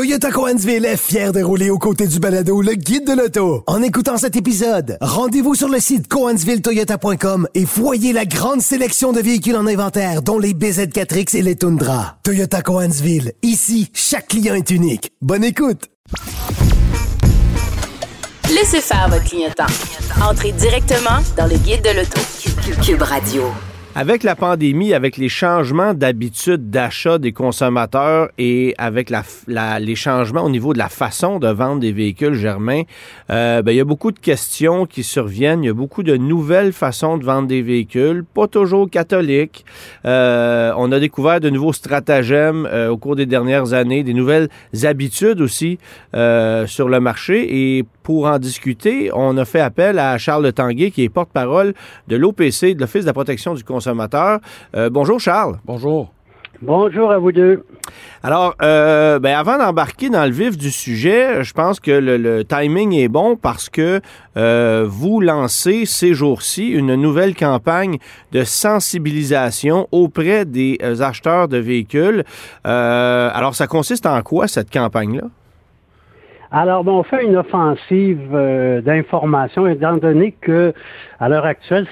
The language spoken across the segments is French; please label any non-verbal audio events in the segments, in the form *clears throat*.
Toyota Coansville est fier de rouler aux côtés du balado le guide de l'auto. En écoutant cet épisode, rendez-vous sur le site coansvilletoyota.com et voyez la grande sélection de véhicules en inventaire, dont les BZ4X et les Tundra. Toyota Coansville, ici, chaque client est unique. Bonne écoute! Laissez faire votre clientèle. Entrez directement dans le guide de l'auto. Cube Radio. Avec la pandémie, avec les changements d'habitude d'achat des consommateurs et avec la, les changements au niveau de la façon de vendre des véhicules, Germain, euh, ben, il y a beaucoup de questions qui surviennent. Il y a beaucoup de nouvelles façons de vendre des véhicules, pas toujours catholiques. Euh, on a découvert de nouveaux stratagèmes euh, au cours des dernières années, des nouvelles habitudes aussi sur le marché. Et pour en discuter, on a fait appel à Charles Tanguay, qui est porte-parole de l'OPC, de l'Office de la protection du consommateur. Euh, bonjour Charles. Bonjour. Bonjour à vous deux. Alors, euh, ben avant d'embarquer dans le vif du sujet, je pense que le, timing est bon parce que euh, vous lancez ces jours-ci une nouvelle campagne de sensibilisation auprès des acheteurs de véhicules. alors, ça consiste en quoi cette campagne-là? Alors, on fait une offensive euh, d'information, étant donné que à l'heure actuelle,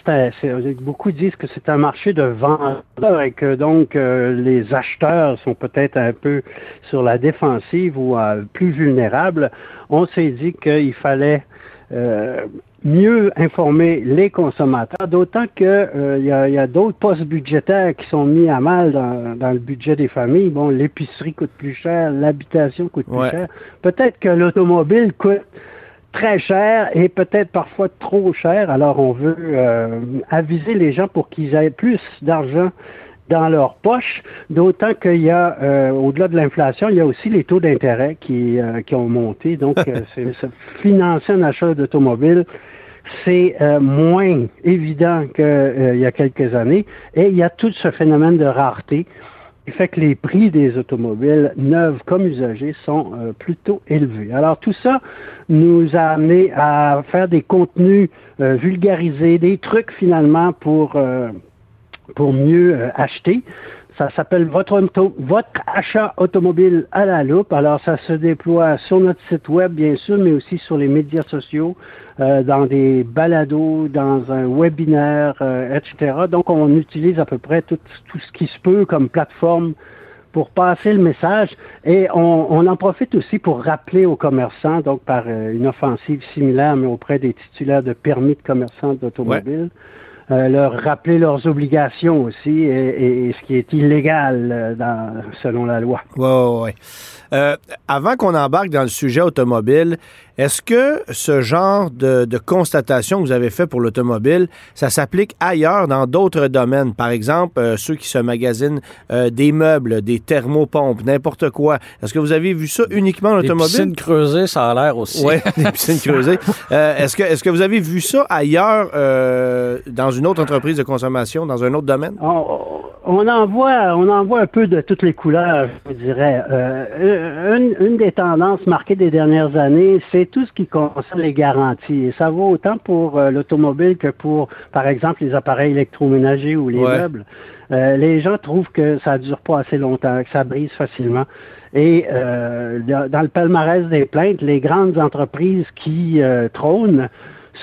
beaucoup disent que c'est un marché de vendeurs et que donc euh, les acheteurs sont peut-être un peu sur la défensive ou euh, plus vulnérables. On s'est dit qu'il fallait mieux informer les consommateurs, d'autant qu'il euh, y a, d'autres postes budgétaires qui sont mis à mal dans, le budget des familles. Bon, l'épicerie coûte plus cher, l'habitation coûte plus cher. Peut-être que l'automobile coûte très cher et peut-être parfois trop cher. Alors, on veut euh, aviser les gens pour qu'ils aient plus d'argent dans leur poche, d'autant qu'il y a, euh, au-delà de l'inflation, il y a aussi les taux d'intérêt qui, euh, qui ont monté. Donc, euh, *laughs* financer un achat d'automobile, c'est moins évident qu'il y a quelques années. Et il y a tout ce phénomène de rareté qui fait que les prix des automobiles neuves comme usagées sont plutôt élevés. Alors, tout ça nous a amené à faire des contenus vulgarisés, des trucs finalement pour pour mieux euh, acheter. Ça s'appelle votre, votre achat automobile à la loupe. Alors, ça se déploie sur notre site web, bien sûr, mais aussi sur les médias sociaux, euh, dans des balados, dans un webinaire, euh, etc. Donc, on utilise à peu près tout, tout ce qui se peut comme plateforme pour passer le message et on, on, en profite aussi pour rappeler aux commerçants, donc par une offensive similaire, mais auprès des titulaires de permis de commerçants d'automobile. Euh, leur rappeler leurs obligations aussi et, ce qui est illégal euh, dans, selon la loi. Oui, oui, oui. Euh, avant qu'on embarque dans le sujet automobile, est-ce que ce genre de, constatation que vous avez fait pour l'automobile, ça s'applique ailleurs dans d'autres domaines? Par exemple, euh, ceux qui se magasinent euh, des meubles, des thermopompes, n'importe quoi. Est-ce que vous avez vu ça uniquement en automobile? Des piscines creusées, ça a l'air aussi. Oui, *laughs* des piscines creusées. est-ce, que, est-ce que vous avez vu ça ailleurs dans une autre entreprise de consommation, dans un autre domaine? On, en voit, on en voit un peu de toutes les couleurs, je dirais. une, une des tendances marquées des dernières années, c'est tout ce qui concerne les garanties. Et ça vaut autant pour euh, l'automobile que pour, par exemple, les appareils électroménagers ou les meubles. Euh, les gens trouvent que ça dure pas assez longtemps, que ça brise facilement. Et euh, dans le palmarès des plaintes, les grandes entreprises qui trônent,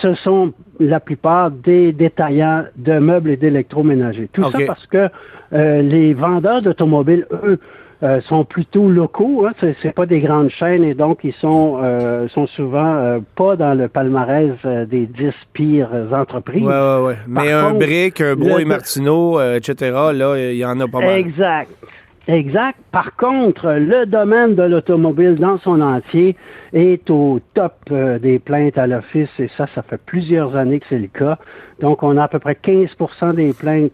ce sont la plupart des détaillants de meubles et d'électroménagers. Tout ça parce que les vendeurs d'automobiles, eux, euh, sont plutôt locaux. Hein, c'est pas des grandes chaînes et donc ils sont euh, sont souvent euh, pas dans le palmarès des dix pires entreprises. Ouais, ouais, ouais. Mais un Brick, un Bro et Martineau, etc. Là, il y en a pas mal. Exact. Exact. Par contre, le domaine de l'automobile dans son entier est au top des plaintes à l'office et ça, ça fait plusieurs années que c'est le cas. Donc, on a à peu près 15% des plaintes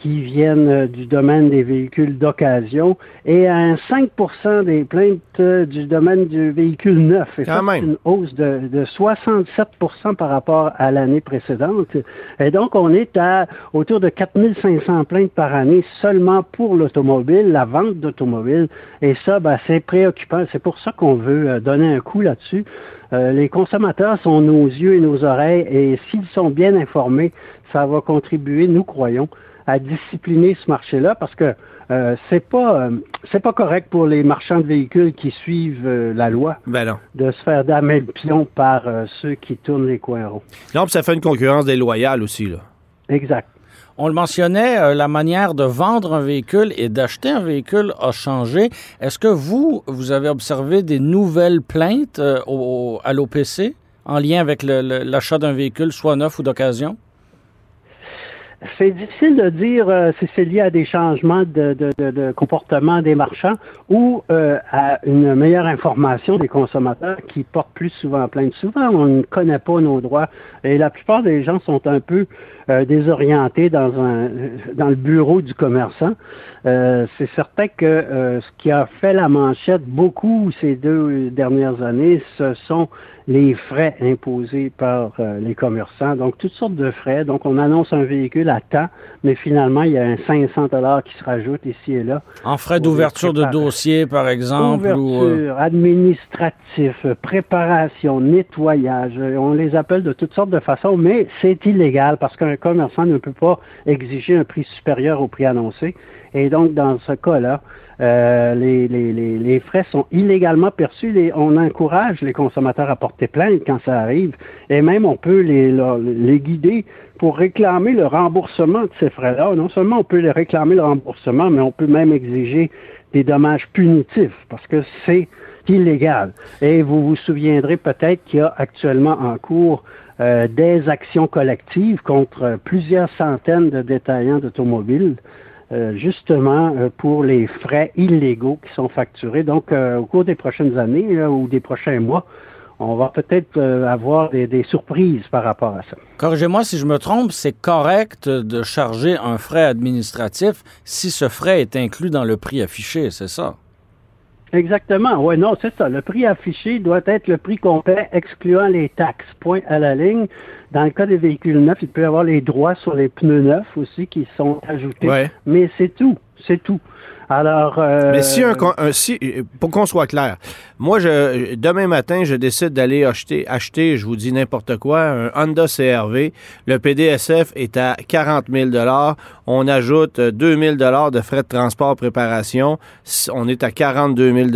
qui viennent euh, du domaine des véhicules d'occasion et à un 5% des plaintes euh, du domaine du véhicule neuf. Et ça, c'est une hausse de, de 67% par rapport à l'année précédente. Et donc, on est à autour de 4500 plaintes par année seulement pour l'automobile, la vente d'automobiles. Et ça, ben, c'est préoccupant. C'est pour ça qu'on veut euh, donner un coup là-dessus. les consommateurs sont nos yeux et nos oreilles et s'ils sont bien informés, ça va contribuer, nous croyons, à discipliner ce marché-là parce que euh, c'est pas euh, c'est pas correct pour les marchands de véhicules qui suivent euh, la loi Ben non. de se faire damer le pion par euh, ceux qui tournent les coins ronds. Non, puis ça fait une concurrence déloyale aussi, là. Exact. On le mentionnait, euh, la manière de vendre un véhicule et d'acheter un véhicule a changé. Est-ce que vous, vous avez observé des nouvelles plaintes euh, au- à l'OPC en lien avec l'achat d'un véhicule, soit neuf ou d'occasion? C'est difficile de dire euh, si c'est lié à des changements de, de- de- de comportement des marchands ou euh, à une meilleure information des consommateurs qui portent plus souvent plainte. Souvent, on ne connaît pas nos droits et la plupart des gens sont un peu euh, désorientés dans, un, dans le bureau du commerçant. Euh, c'est certain que euh, ce qui a fait la manchette beaucoup ces deux dernières années, ce sont les frais imposés par euh, les commerçants. Donc, toutes sortes de frais. Donc, on annonce un véhicule à temps, mais finalement, il y a un 500 dollars qui se rajoute ici et là. En frais d'ouverture de dossier, par exemple? ou, euh, Ouverture, administratif, euh, préparation, nettoyage. euh, On les appelle de toutes sortes de façons, mais c'est illégal parce qu'un commerçant ne peut pas exiger un prix supérieur au prix annoncé. Et donc, dans ce cas-là, euh, les, les, les, les frais sont illégalement perçus. Les- on encourage les consommateurs à porter plainte quand ça arrive. Et même, on peut les, les guider pour réclamer le remboursement de ces frais-là. Non seulement on peut les réclamer le remboursement, mais on peut même exiger des dommages punitifs parce que c'est illégal. Et vous vous souviendrez peut-être qu'il y a actuellement en cours euh, des actions collectives contre plusieurs centaines de détaillants d'automobiles, euh, justement euh, pour les frais illégaux qui sont facturés. Donc, euh, au cours des prochaines années ou des prochains mois, on va peut-être avoir des, des surprises par rapport à ça. Corrigez-moi si je me trompe, c'est correct de charger un frais administratif si ce frais est inclus dans le prix affiché, c'est ça? Exactement. Oui, non, c'est ça. Le prix affiché doit être le prix complet excluant les taxes. Point à la ligne. Dans le cas des véhicules neufs, il peut y avoir les droits sur les pneus neufs aussi qui sont ajoutés. Ouais. Mais c'est tout. C'est tout. Alors. euh, Mais si un, un- si, pour qu'on soit clair, moi, je, demain matin, je décide d'aller acheter, acheter, je vous dis n'importe quoi, un Honda CRV. Le PDSF est à 40 000 On ajoute 2 000 de frais de transport préparation. On est à 42 000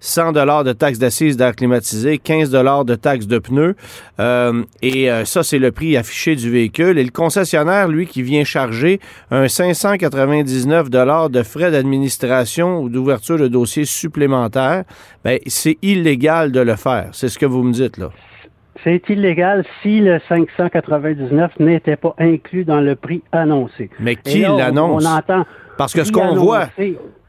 100 de taxes d'assises d'air climatisé, 15 de taxes de pneus. Euh, et euh, ça, c'est le prix affiché du véhicule. Et le concessionnaire, lui, qui vient charger un 599 de frais d'administration ou d'ouverture de dossier supplémentaire, ben, c'est illégal de le faire. C'est ce que vous me dites, là. C'est illégal si le 599 n'était pas inclus dans le prix annoncé. Mais qui l'annonce? On entend. Parce que ce qu'on voit.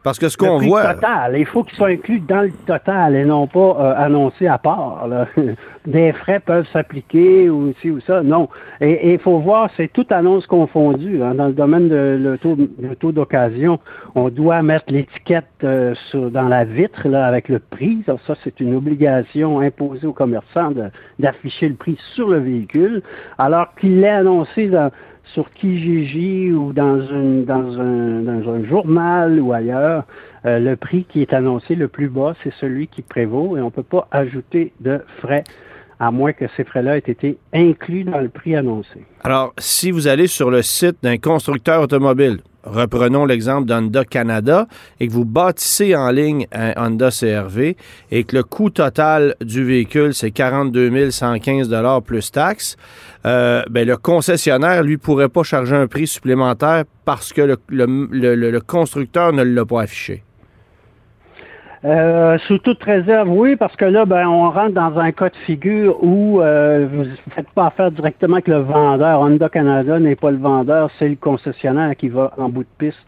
Parce que ce Le qu'on voit, total. Il faut qu'il soit inclus dans le total et non pas euh, annoncé à part. là. *laughs* Des frais peuvent s'appliquer ou ci ou ça. Non. Et il faut voir, c'est toute annonce confondue. hein. Dans le domaine de l'auto l'auto d'occasion, on doit mettre l'étiquette euh, sur- dans la vitre là, avec le prix. Ça, ça, c'est une obligation imposée aux commerçants d'afficher le prix sur le véhicule, alors qu'il est annoncé dans sur Kijiji ou dans, un journal ou ailleurs, euh, le prix qui est annoncé le plus bas, c'est celui qui prévaut et on ne peut pas ajouter de frais à moins que ces frais-là aient été inclus dans le prix annoncé. Alors, si vous allez sur le site d'un constructeur automobile, reprenons l'exemple d'Honda Canada, et que vous bâtissez en ligne un Honda CRV et que le coût total du véhicule, c'est 42 115 plus taxes, euh, ben, le concessionnaire, lui, pourrait pas charger un prix supplémentaire parce que le, le- constructeur ne l'a pas affiché. Euh, sous toute réserve, oui, parce que là, ben, on rentre dans un cas de figure où euh, vous ne faites pas affaire directement avec le vendeur. Honda Canada n'est pas le vendeur, c'est le concessionnaire qui va en bout de piste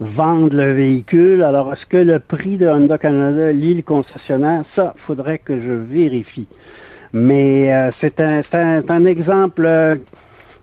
vendre le véhicule. Alors, est-ce que le prix de Honda Canada lie le concessionnaire? Ça, faudrait que je vérifie. Mais euh, c'est un, un exemple euh,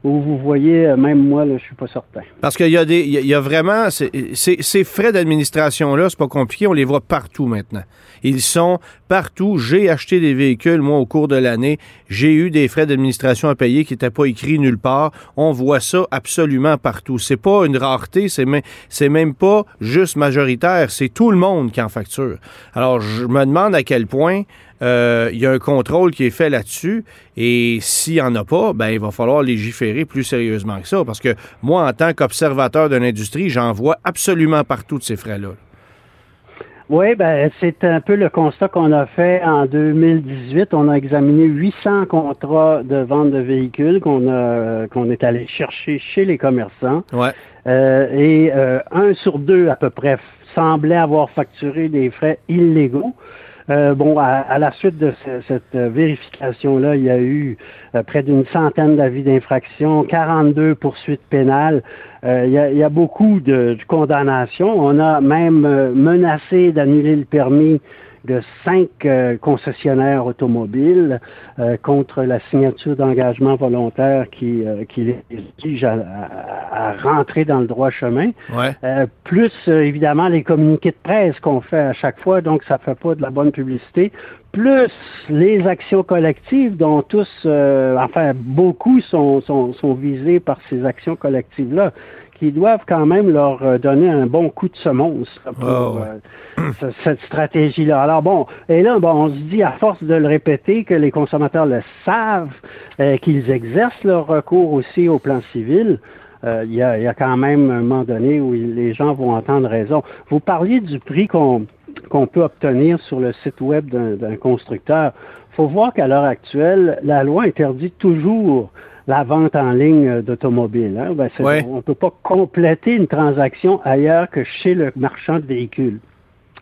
où vous voyez, euh, même moi, là, je suis pas certain. Parce qu'il y a des, il y a- vraiment ces frais d'administration-là, c'est pas compliqué, on les voit partout maintenant. Ils sont partout. J'ai acheté des véhicules, moi, au cours de l'année. J'ai eu des frais d'administration à payer qui n'étaient pas écrits nulle part. On voit ça absolument partout. C'est pas une rareté, c'est même, c'est même pas juste majoritaire, c'est tout le monde qui en facture. Alors, je me demande à quel point euh, il y a un contrôle qui est fait là-dessus. Et s'il n'y en a pas, ben, il va falloir légiférer plus sérieusement que ça. Parce que moi, en tant qu'observateur de l'industrie, j'en vois absolument partout de ces frais-là. Oui, ben c'est un peu le constat qu'on a fait en 2018. On a examiné 800 contrats de vente de véhicules qu'on a qu'on est allé chercher chez les commerçants. Ouais. Euh, et euh, un sur deux à peu près semblait avoir facturé des frais illégaux. Euh, bon, à, la suite de cette vérification-là, il y a eu près d'une centaine d'avis d'infraction, 42 poursuites pénales. il, y a, beaucoup de, condamnations. On a même menacé d'annuler le permis de cinq euh, concessionnaires automobiles euh, contre la signature d'engagement volontaire qui, euh, qui les oblige à, rentrer dans le droit chemin. plus, évidemment, les communiqués de presse qu'on fait à chaque fois, donc ça fait pas de la bonne publicité. Plus les actions collectives dont tous, enfin, beaucoup sont, sont, sont visés par ces actions collectives-là qui doivent quand même leur euh, donner un bon coup de semonce pour ah, euh, *clears throat* cette stratégie-là. Alors bon, et là, bon, on se dit à force de le répéter que les consommateurs le savent, euh, qu'ils exercent leur recours aussi au plan civil. Il y, a, quand même un moment donné où les gens vont entendre raison. Vous parliez du prix qu'on qu'on peut obtenir sur le site web d'un constructeur. Il faut voir qu'à l'heure actuelle, la loi interdit toujours la vente en ligne d'automobiles. Hein? Ben, On ne peut pas compléter une transaction ailleurs que chez le marchand de véhicules.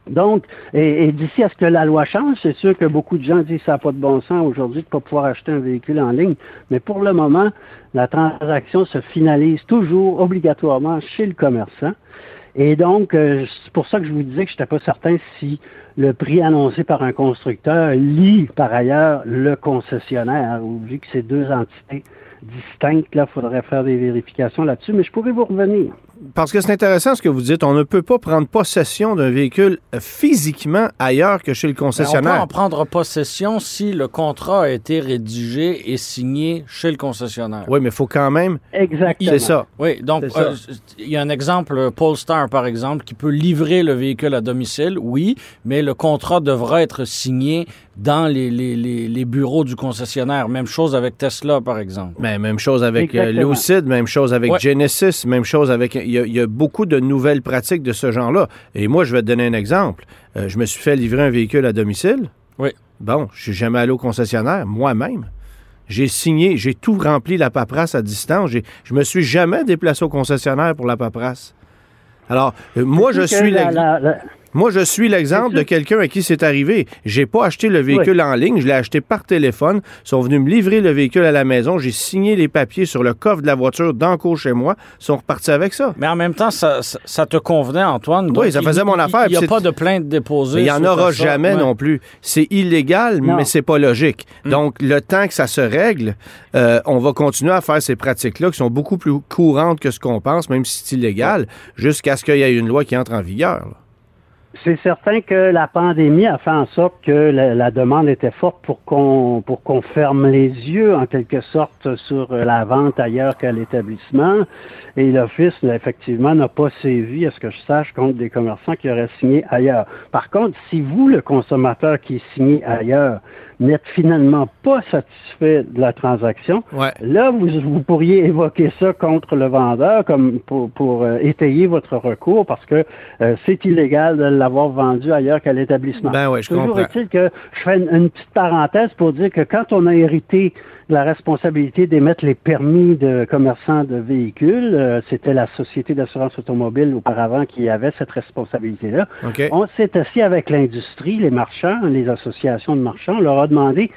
Donc, et, d'ici à ce que la loi change, c'est sûr que beaucoup de gens disent que ça n'a pas de bon sens aujourd'hui de ne pas pouvoir acheter un véhicule en ligne. Mais pour le moment, la transaction se finalise toujours obligatoirement chez le commerçant. Et donc, euh, c'est pour ça que je vous disais que je n'étais pas certain si le prix annoncé par un constructeur lie par ailleurs le concessionnaire, vu que c'est deux entités distinctes. Là, il faudrait faire des vérifications là-dessus, mais je pourrais vous revenir parce que c'est intéressant ce que vous dites. On ne peut pas prendre possession d'un véhicule physiquement ailleurs que chez le concessionnaire. on peut en prendre possession si le contrat a été rédigé et signé chez le concessionnaire. Oui, mais il faut quand même. Exactement. C'est ça. Oui, donc euh, il y a un exemple, Polestar par exemple, qui peut livrer le véhicule à domicile, oui, mais le contrat devra être signé dans les, les, les, bureaux du concessionnaire. Même chose avec Tesla, par exemple. Mais même chose avec euh, Lucid, même chose avec Genesis, même chose avec il y, a, beaucoup de nouvelles pratiques de ce genre-là. Et moi, je vais te donner un exemple. Euh, je me suis fait livrer un véhicule à domicile. Oui. Bon, je suis jamais allé au concessionnaire, moi-même. J'ai signé, j'ai tout rempli la paperasse à distance. Je me suis jamais déplacé au concessionnaire pour la paperasse. Alors, euh, moi, je suis... Moi, je suis l'exemple de quelqu'un à qui c'est arrivé. J'ai pas acheté le véhicule en ligne, je l'ai acheté par téléphone. Ils sont venus me livrer le véhicule à la maison. J'ai signé les papiers sur le coffre de la voiture d'enco chez moi. Ils sont repartis avec ça. Mais en même temps, ça, te convenait, Antoine. oui, ça faisait mon affaire. Il n'y a pas de plainte déposée. Il n'y en aura jamais non plus. C'est illégal, mais c'est pas logique. Hmm. Donc, le temps que ça se règle, euh, on va continuer à faire ces pratiques-là qui sont beaucoup plus courantes que ce qu'on pense, même si c'est illégal, jusqu'à ce qu'il y ait une loi qui entre en vigueur. C'est certain que la pandémie a fait en sorte que la, demande était forte pour qu'on pour qu'on ferme les yeux en quelque sorte sur la vente ailleurs qu'à l'établissement. Et l'Office, effectivement, n'a pas sévi, à ce que je sache, contre des commerçants qui auraient signé ailleurs. Par contre, si vous, le consommateur qui signe ailleurs, n'êtes finalement pas satisfait de la transaction, là, vous, vous, pourriez évoquer ça contre le vendeur comme pour, pour euh, étayer votre recours parce que euh, c'est illégal de l'avoir vendu ailleurs qu'à l'établissement. Ben ouais, je Toujours est-il que je fais une, petite parenthèse pour dire que quand on a hérité la responsabilité d'émettre les permis de commerçants de véhicules. Euh, c'était la Société d'assurance automobile auparavant qui avait cette responsabilité-là. On s'est assis avec l'industrie, les marchands, les associations de marchands. On leur a demandé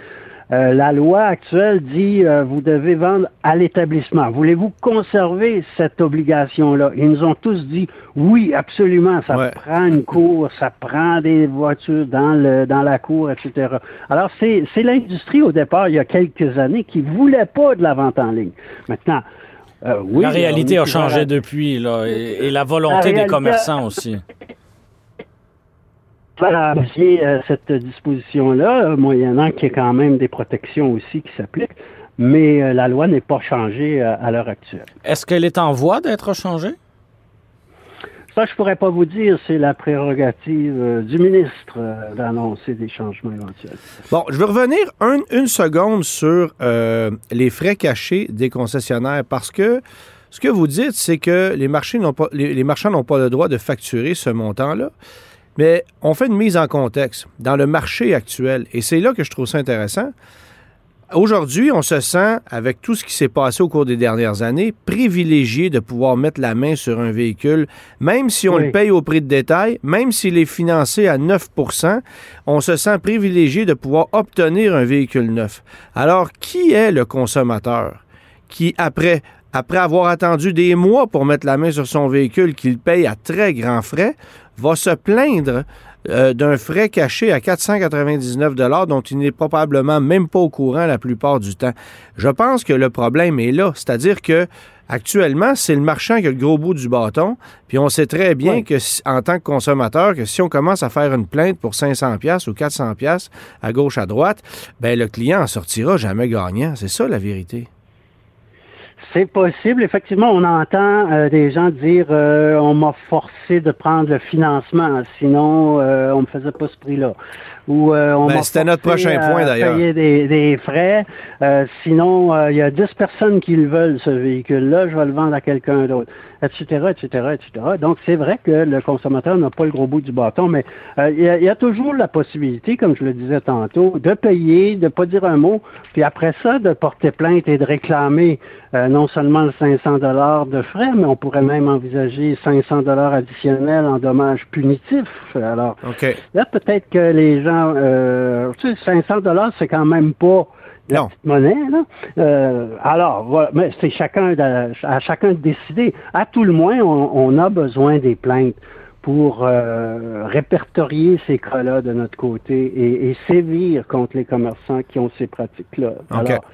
euh, la loi actuelle dit euh, vous devez vendre à l'établissement. Voulez-vous conserver cette obligation-là? Ils nous ont tous dit oui, absolument, ça prend une cour, ça prend des voitures dans le dans la cour, etc. Alors, c'est, l'industrie au départ, il y a quelques années, qui voulait pas de la vente en ligne. Maintenant, euh, oui, la réalité a changé depuis, là, et, la volonté des commerçants aussi apprécier euh, cette disposition-là, euh, moyennant qu'il y ait quand même des protections aussi qui s'appliquent, mais euh, la loi n'est pas changée à l'heure actuelle. Est-ce qu'elle est en voie d'être changée? Ça, je pourrais pas vous dire. C'est la prérogative euh, du ministre euh, d'annoncer des changements éventuels. Bon, je veux revenir une seconde sur euh, les frais cachés des concessionnaires parce que ce que vous dites, c'est que les, marchés n'ont pas, les, marchands n'ont pas le droit de facturer ce montant-là. Mais on fait une mise en contexte dans le marché actuel. Et c'est là que je trouve ça intéressant. Aujourd'hui, on se sent, avec tout ce qui s'est passé au cours des dernières années, privilégié de pouvoir mettre la main sur un véhicule, même si on le paye au prix de détail, même s'il est financé à 9% on se sent privilégié de pouvoir obtenir un véhicule neuf. Alors, qui est le consommateur qui, après, après avoir attendu des mois pour mettre la main sur son véhicule qu'il paye à très grands frais, va se plaindre euh, d'un frais caché à 499 dont il n'est probablement même pas au courant la plupart du temps. Je pense que le problème est là, c'est-à-dire que actuellement, c'est le marchand qui a le gros bout du bâton, puis on sait très bien que en tant que consommateur que si on commence à faire une plainte pour 500 pièces ou 400 pièces à gauche à droite, ben le client en sortira jamais gagnant, c'est ça la vérité. C'est possible. Effectivement, on entend euh, des gens dire euh, on m'a forcé de prendre le financement, sinon euh, on me faisait pas ce prix-là. Ou on ben, c'était notre prochain point d'ailleurs. Payer des, des frais, sinon il y a 10 personnes qui le veulent ce véhicule-là, je vais le vendre à quelqu'un d'autre etc., etc., etc. Donc, c'est vrai que le consommateur n'a pas le gros bout du bâton, mais euh, il y, a toujours la possibilité, comme je le disais tantôt, de payer, de pas dire un mot, puis après ça, de porter plainte et de réclamer euh, non seulement le 500 dollars de frais, mais on pourrait même envisager 500 dollars additionnels en dommages punitifs. Alors, là, peut-être que les gens, euh, tu sais, 500 dollars, c'est quand même pas la monnaie. Là. Euh, alors, voilà, mais c'est chacun à chacun de décider. À tout le moins, on, a besoin des plaintes pour euh, répertorier ces cas-là de notre côté et, sévir contre les commerçants qui ont ces pratiques-là. Alors,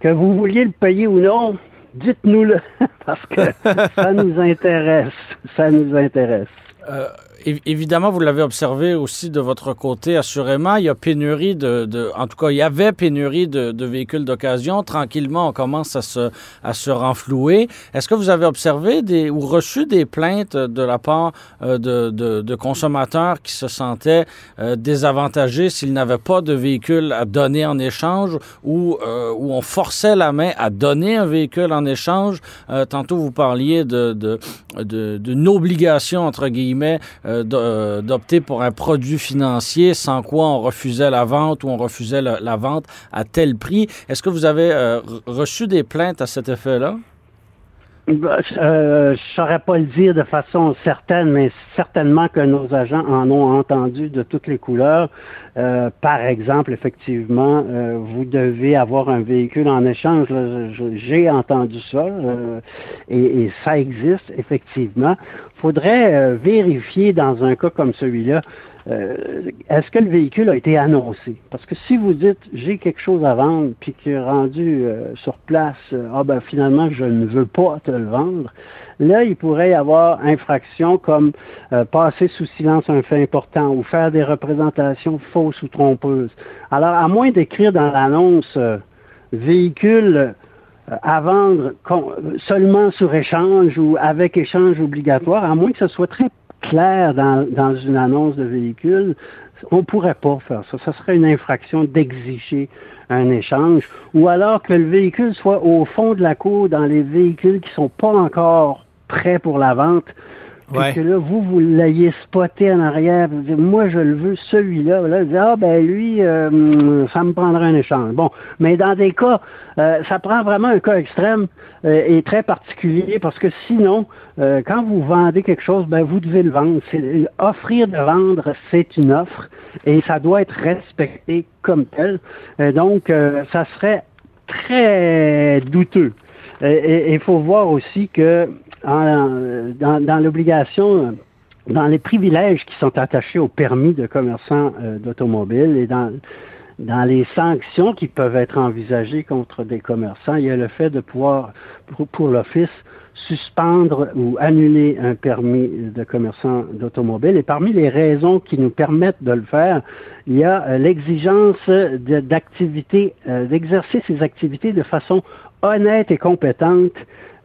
que vous vouliez le payer ou non, dites-nous-le, *laughs* parce que *laughs* ça nous intéresse. Ça nous intéresse. Euh, évidemment, vous l'avez observé aussi de votre côté, assurément, il y a pénurie de, en tout cas, il y avait pénurie de, véhicules d'occasion. Tranquillement, on commence à se, à se renflouer. Est-ce que vous avez observé des, ou reçu des plaintes de la part euh, de, de, consommateurs qui se sentaient euh, désavantagés s'ils n'avaient pas de véhicule à donner en échange ou euh, on forçait la main à donner un véhicule en échange? tantôt, vous parliez de, de, de, d'une obligation, entre guillemets, euh, euh, d'opter pour un produit financier sans quoi on refusait la vente ou on refusait la, vente à tel prix. Est-ce que vous avez euh, reçu des plaintes à cet effet-là? Ben, je ne saurais pas le dire de façon certaine, mais certainement que nos agents en ont entendu de toutes les couleurs. par exemple, effectivement, vous devez avoir un véhicule en échange. J'ai entendu ça et, ça existe effectivement faudrait euh, vérifier dans un cas comme celui-là, euh, est-ce que le véhicule a été annoncé? Parce que si vous dites j'ai quelque chose à vendre, puis qui est rendu euh, sur place, ah ben finalement je ne veux pas te le vendre, là il pourrait y avoir infraction comme passer sous silence un fait important ou faire des représentations fausses ou trompeuses. Alors à moins d'écrire dans l'annonce véhicule euh, à vendre seulement sur échange ou avec échange obligatoire, à moins que ce soit très clair dans, dans une annonce de véhicule, on ne pourrait pas faire ça. Ce serait une infraction d'exiger un échange, ou alors que le véhicule soit au fond de la cour dans les véhicules qui ne sont pas encore prêts pour la vente. Parce que là, vous, vous l'ayez spoté en arrière, vous dites, moi, je le veux, celui-là. Là, vous dites, ah, ben lui, euh, ça me prendra un échange. Bon, mais dans des cas, euh, ça prend vraiment un cas extrême euh, et très particulier parce que sinon, quand vous vendez quelque chose, ben vous devez le vendre. offrir de vendre, c'est une offre et ça doit être respecté comme tel. donc, ça serait très douteux. Et il faut voir aussi que dans, l'obligation, dans les privilèges qui sont attachés au permis de commerçant euh, d'automobile et dans dans les sanctions qui peuvent être envisagées contre des commerçants, il y a le fait de pouvoir, pour, l'Office, suspendre ou annuler un permis de commerçant d'automobile. Et parmi les raisons qui nous permettent de le faire, il y a euh, l'exigence d'activité, euh, d'exercer ces activités de façon honnête et compétente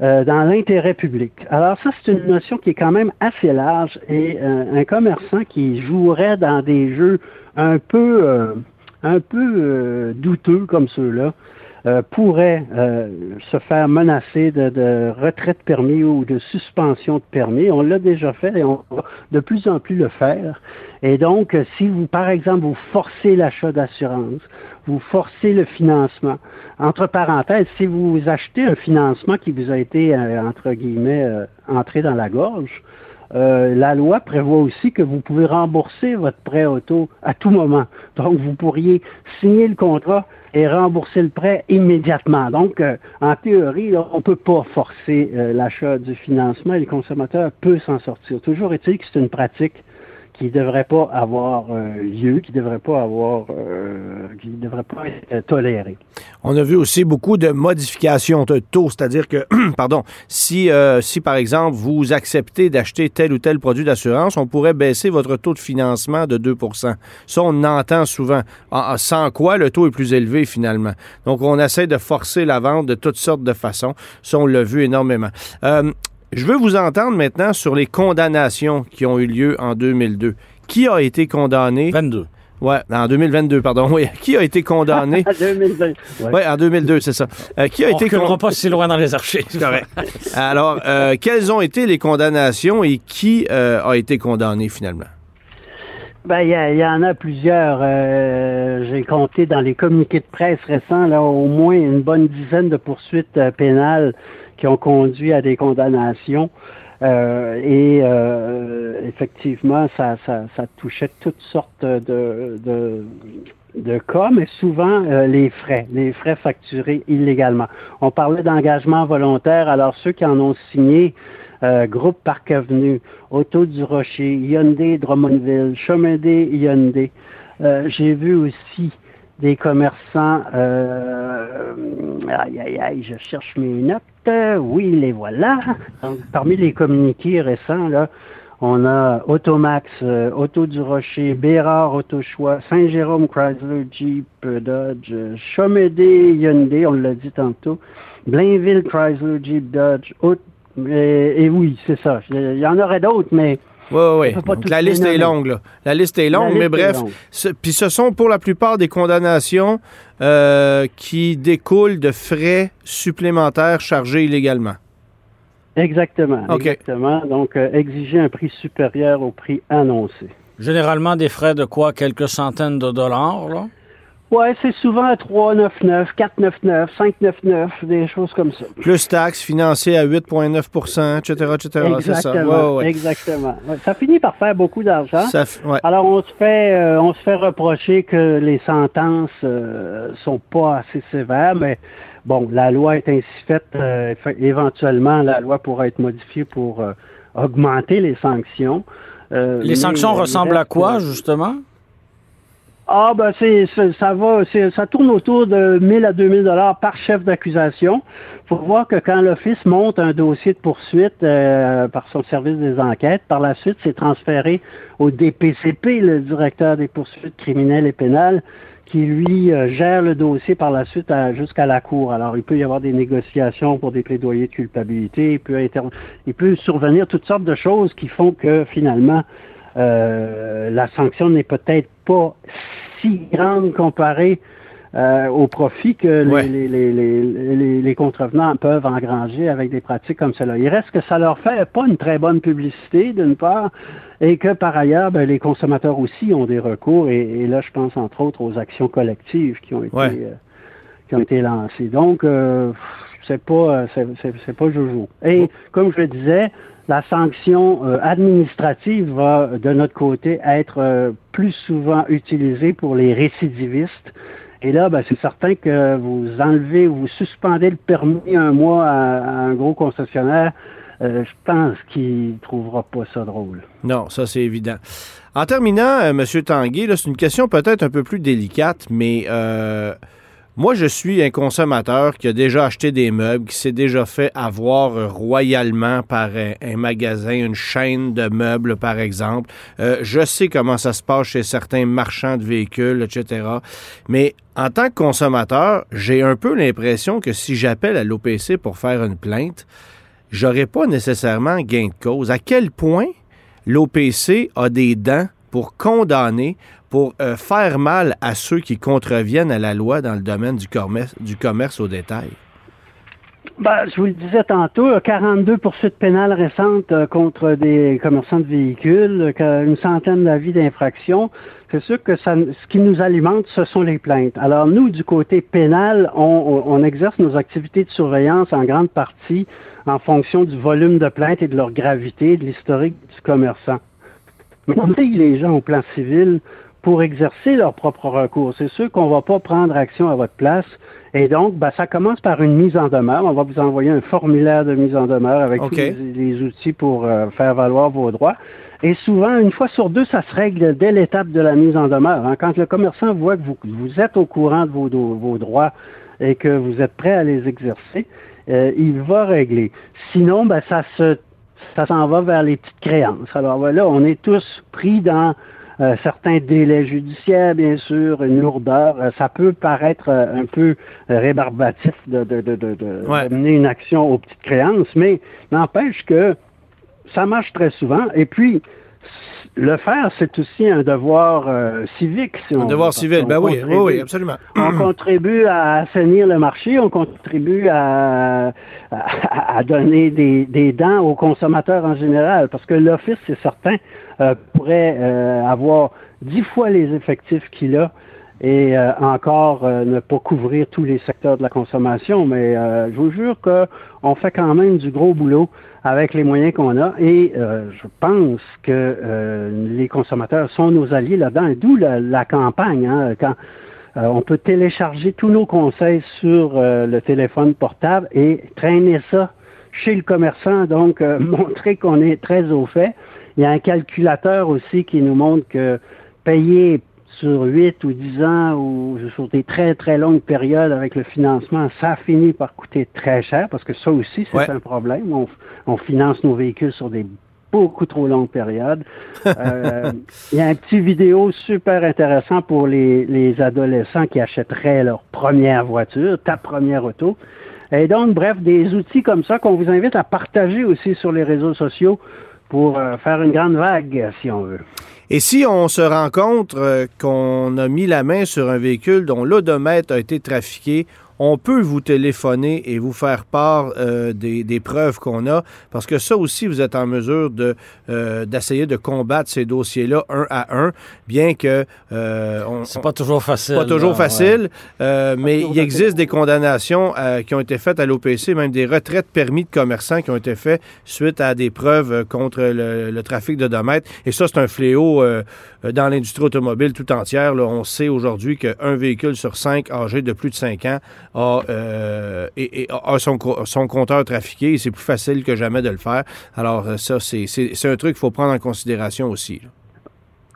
euh, dans l'intérêt public. Alors ça, c'est une notion qui est quand même assez large et un commerçant qui jouerait dans des jeux un peu un peu euh, douteux comme ceux-là euh, pourraient euh, se faire menacer de, de, retrait de permis ou de suspension de permis. On l'a déjà fait et on va de plus en plus le faire. Et donc, si vous, par exemple, vous forcez l'achat d'assurance, vous forcez le financement, entre parenthèses, si vous achetez un financement qui vous a été, entre guillemets, entré dans la gorge, euh, la loi prévoit aussi que vous pouvez rembourser votre prêt auto à tout moment. Donc, vous pourriez signer le contrat et rembourser le prêt immédiatement. Donc, euh, en théorie, on ne peut pas forcer euh, l'achat du financement et le consommateur peut s'en sortir. Toujours est-il que c'est une pratique qui devrait pas avoir euh, lieu, qui devrait pas avoir, euh, qui devrait pas être toléré. On a vu aussi beaucoup de modifications de taux, c'est-à-dire que, *clears throat* pardon, si, euh, si par exemple vous acceptez d'acheter tel ou tel produit d'assurance, on pourrait baisser votre taux de financement de 2% Ça, on entend souvent. Sans quoi, le taux est plus élevé finalement. Donc, on essaie de forcer la vente de toutes sortes de façons. Ça, on l'a vu énormément. Je veux vous entendre maintenant sur les condamnations qui ont eu lieu en 2002. Qui a été condamné? 22. Ouais, en 2022, pardon. Oui, *laughs* qui a été condamné? *laughs* en 2002. Oui, en 2002, c'est ça. Euh, qui a On été condamné? pas si loin dans les archives. Correct. Alors, euh, quelles ont été les condamnations et qui euh, a été condamné finalement? Ben, il y, y, en a plusieurs. J'ai compté dans les communiqués de presse récents, là, au moins une bonne dizaine de poursuites pénales qui ont conduit à des condamnations. Euh, et euh, effectivement, ça, ça, ça, touchait toutes sortes de, de, de cas, mais souvent euh, les frais, les frais facturés illégalement. On parlait d'engagement volontaire, alors ceux qui en ont signé, Groupe Parc Avenue, Auto du Rocher, Hyundai Drummondville, Chemin des Hyundai. J'ai vu aussi des commerçants. Euh, aïe, aïe, aïe, je cherche mes notes. Oui, les voilà. parmi les communiqués récents, là, on a Automax, euh, Auto du Rocher, Bérard Autochois, Saint-Jérôme Chrysler Jeep Dodge, Chomédé Hyundai, on l'a dit tantôt, Blainville Chrysler Jeep Dodge, et oui, c'est ça. Il y en aurait d'autres, mais oui, oui. la liste est longue, là. La liste est longue, mais bref. Puis ce sont pour la plupart des condamnations euh, qui découlent de frais supplémentaires chargés illégalement. Exactement. Exactement. Donc, euh, exiger un prix supérieur au prix annoncé. Généralement, des frais de quoi? Quelques centaines de dollars, là? Oui, c'est souvent 3,99, 4,99, 5,99, des choses comme ça. Plus taxes financées à 8,9% etc., etc. Exactement. Ça. Exactement. Ça finit par faire beaucoup d'argent. Alors, on se fait euh, on se fait reprocher que les sentences euh, sont pas assez sévères, mais bon, la loi est ainsi faite. Euh, éventuellement, la loi pourra être modifiée pour euh, augmenter les sanctions. les sanctions ressemblent à quoi, justement? Ah ben c'est ça va, ça tourne autour de 1000 à 2000 dollars par chef d'accusation. Faut voir que quand l'office monte un dossier de poursuite euh, par son service des enquêtes, par la suite c'est transféré au DPCP, le directeur des poursuites criminelles et pénales, qui lui euh, gère le dossier par la suite jusqu'à la cour. Alors il peut y avoir des négociations pour des plaidoyers de culpabilité, il peut, il peut survenir toutes sortes de choses qui font que finalement euh, la sanction n'est peut-être pas si grande comparée euh, au profit que les, les, les, contrevenants peuvent engranger avec des pratiques comme cela. Il reste que ça leur fait pas une très bonne publicité, d'une part, et que par ailleurs, ben, les consommateurs aussi ont des recours, et, là, je pense entre autres aux actions collectives qui ont été, euh, qui ont été lancées. Donc, euh, c'est pas, c'est pas joujou. Et comme je le disais, la sanction euh, administrative va, de notre côté, être euh, plus souvent utilisée pour les récidivistes. Et là, ben, c'est certain que vous enlevez ou vous suspendez le permis un mois à, un gros concessionnaire, euh, je pense qu'il trouvera pas ça drôle. Non, ça c'est évident. En terminant, euh, M. Tanguay, c'est une question peut-être un peu plus délicate, mais euh, moi je suis un consommateur qui a déjà acheté des meubles, qui s'est déjà fait avoir royalement par un, magasin, une chaîne de meubles par exemple. je sais comment ça se passe chez certains marchands de véhicules, etc. Mais en tant que consommateur, j'ai un peu l'impression que si j'appelle à l'OPC pour faire une plainte, j'aurais pas nécessairement gain de cause. À quel point l'OPC a des dents pour condamner, pour euh, faire mal à ceux qui contreviennent à la loi dans le domaine du commerce, au détail? Ben, je vous le disais tantôt, 42 poursuites pénales récentes euh, contre des commerçants de véhicules, une centaine d'avis d'infraction. C'est sûr que ce qui nous alimente, ce sont les plaintes. Alors nous, du côté pénal, on, exerce nos activités de surveillance en grande partie en fonction du volume de plaintes et de leur gravité, de l'historique du commerçant. Mais on dit les gens au plan civil pour exercer leur propre recours. C'est sûr qu'on ne va pas prendre action à votre place. Et donc, ben, ça commence par une mise en demeure. On va vous envoyer un formulaire de mise en demeure avec tous les, outils pour euh, faire valoir vos droits. Et souvent, une fois sur deux, ça se règle dès l'étape de la mise en demeure. Hein. Quand le commerçant voit que vous, vous êtes au courant de vos, vos droits et que vous êtes prêt à les exercer, euh, il va régler. Sinon, ben, ça se ça s'en va vers les petites créances. Alors voilà, on est tous pris dans euh, certains délais judiciaires, bien sûr, une lourdeur. Euh, ça peut paraître un peu rébarbatif de, de, de, de, mener une action aux petites créances, mais n'empêche que ça marche très souvent. Et puis, le faire, c'est aussi un devoir euh, civique. Si un devoir civil, ben oui, oui, absolument. On *clears throat* contribue à assainir le marché, on contribue à, à, donner des, des, dents aux consommateurs en général, parce que l'Office, c'est certain, euh, pourrait euh, avoir dix fois les effectifs qu'il a et encore ne pas couvrir tous les secteurs de la consommation, mais je vous jure qu'on fait quand même du gros boulot avec les moyens qu'on a. Et euh, je pense que euh, les consommateurs sont nos alliés là-dedans, d'où la, campagne. Hein, quand euh, on peut télécharger tous nos conseils sur le téléphone portable et traîner ça chez le commerçant, donc *laughs* montrer qu'on est très au fait. Il y a un calculateur aussi qui nous montre que payer sur 8 ou 10 ans ou sur des très, très longues périodes avec le financement, ça finit par coûter très cher parce que ça aussi, c'est un problème. On, finance nos véhicules sur des beaucoup trop longues périodes. Euh, *laughs* il y a un petit vidéo super intéressant pour les, les adolescents qui achèteraient leur première voiture, ta première auto. Et donc, bref, des outils comme ça qu'on vous invite à partager aussi sur les réseaux sociaux pour euh, faire une grande vague, si on veut. Et si on se rend compte euh, qu'on a mis la main sur un véhicule dont l'odomètre a été trafiqué, on peut vous téléphoner et vous faire part euh, des, preuves qu'on a, parce que ça aussi, vous êtes en mesure de euh, d'essayer de combattre ces dossiers-là un à un, bien que euh, c'est pas toujours facile. Pas toujours facile, mais il existe des condamnations qui ont été faites à l'OPC, même des retraites permis de commerçants qui ont été faites suite à des preuves contre le, trafic de domètres. Et ça, c'est un fléau dans l'industrie automobile tout entière. On sait aujourd'hui qu'un véhicule sur cinq âgé de plus de cinq ans a, euh, et, son, son, compteur trafiqué et c'est plus facile que jamais de le faire. Alors euh, ça, c'est un truc qu'il faut prendre en considération aussi.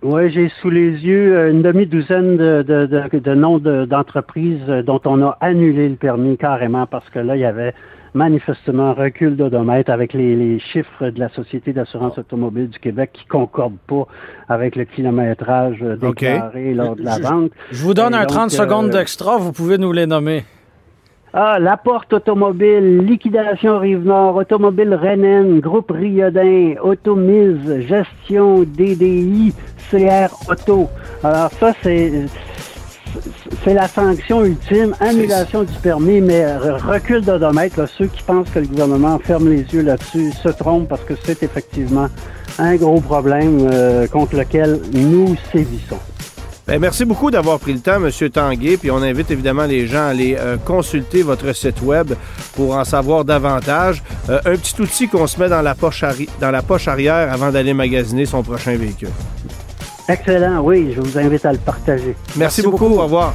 Oui, j'ai sous les yeux euh, une demi-douzaine de, de, de, de noms d'entreprises dont on a annulé le permis carrément parce que là, il y avait manifestement recul d'odomètre avec les, chiffres de la Société d'assurance automobile du Québec qui concordent pas avec le kilométrage déclaré lors de la vente. Je vous donne un 30 secondes d'extra, vous pouvez nous les nommer. Ah, La Porte Automobile, Liquidation Rive-Nord, Automobile Rennen, Groupe Riodin, Automise, Gestion DDI, CR Auto. Alors ça, c'est c'est la sanction ultime, annulation du permis, mais recul d'odomètre. Ceux qui pensent que le gouvernement ferme les yeux là-dessus se trompent parce que c'est effectivement un gros problème euh, contre lequel nous sévissons. Ben, merci beaucoup d'avoir pris le temps, M. Tanguay. Puis on invite évidemment les gens à aller euh, consulter votre site web pour en savoir davantage. Euh, un petit outil qu'on se met dans la poche, dans la poche arrière avant d'aller magasiner son prochain véhicule. Excellent, oui, je vous invite à le partager. Merci, beaucoup. au revoir.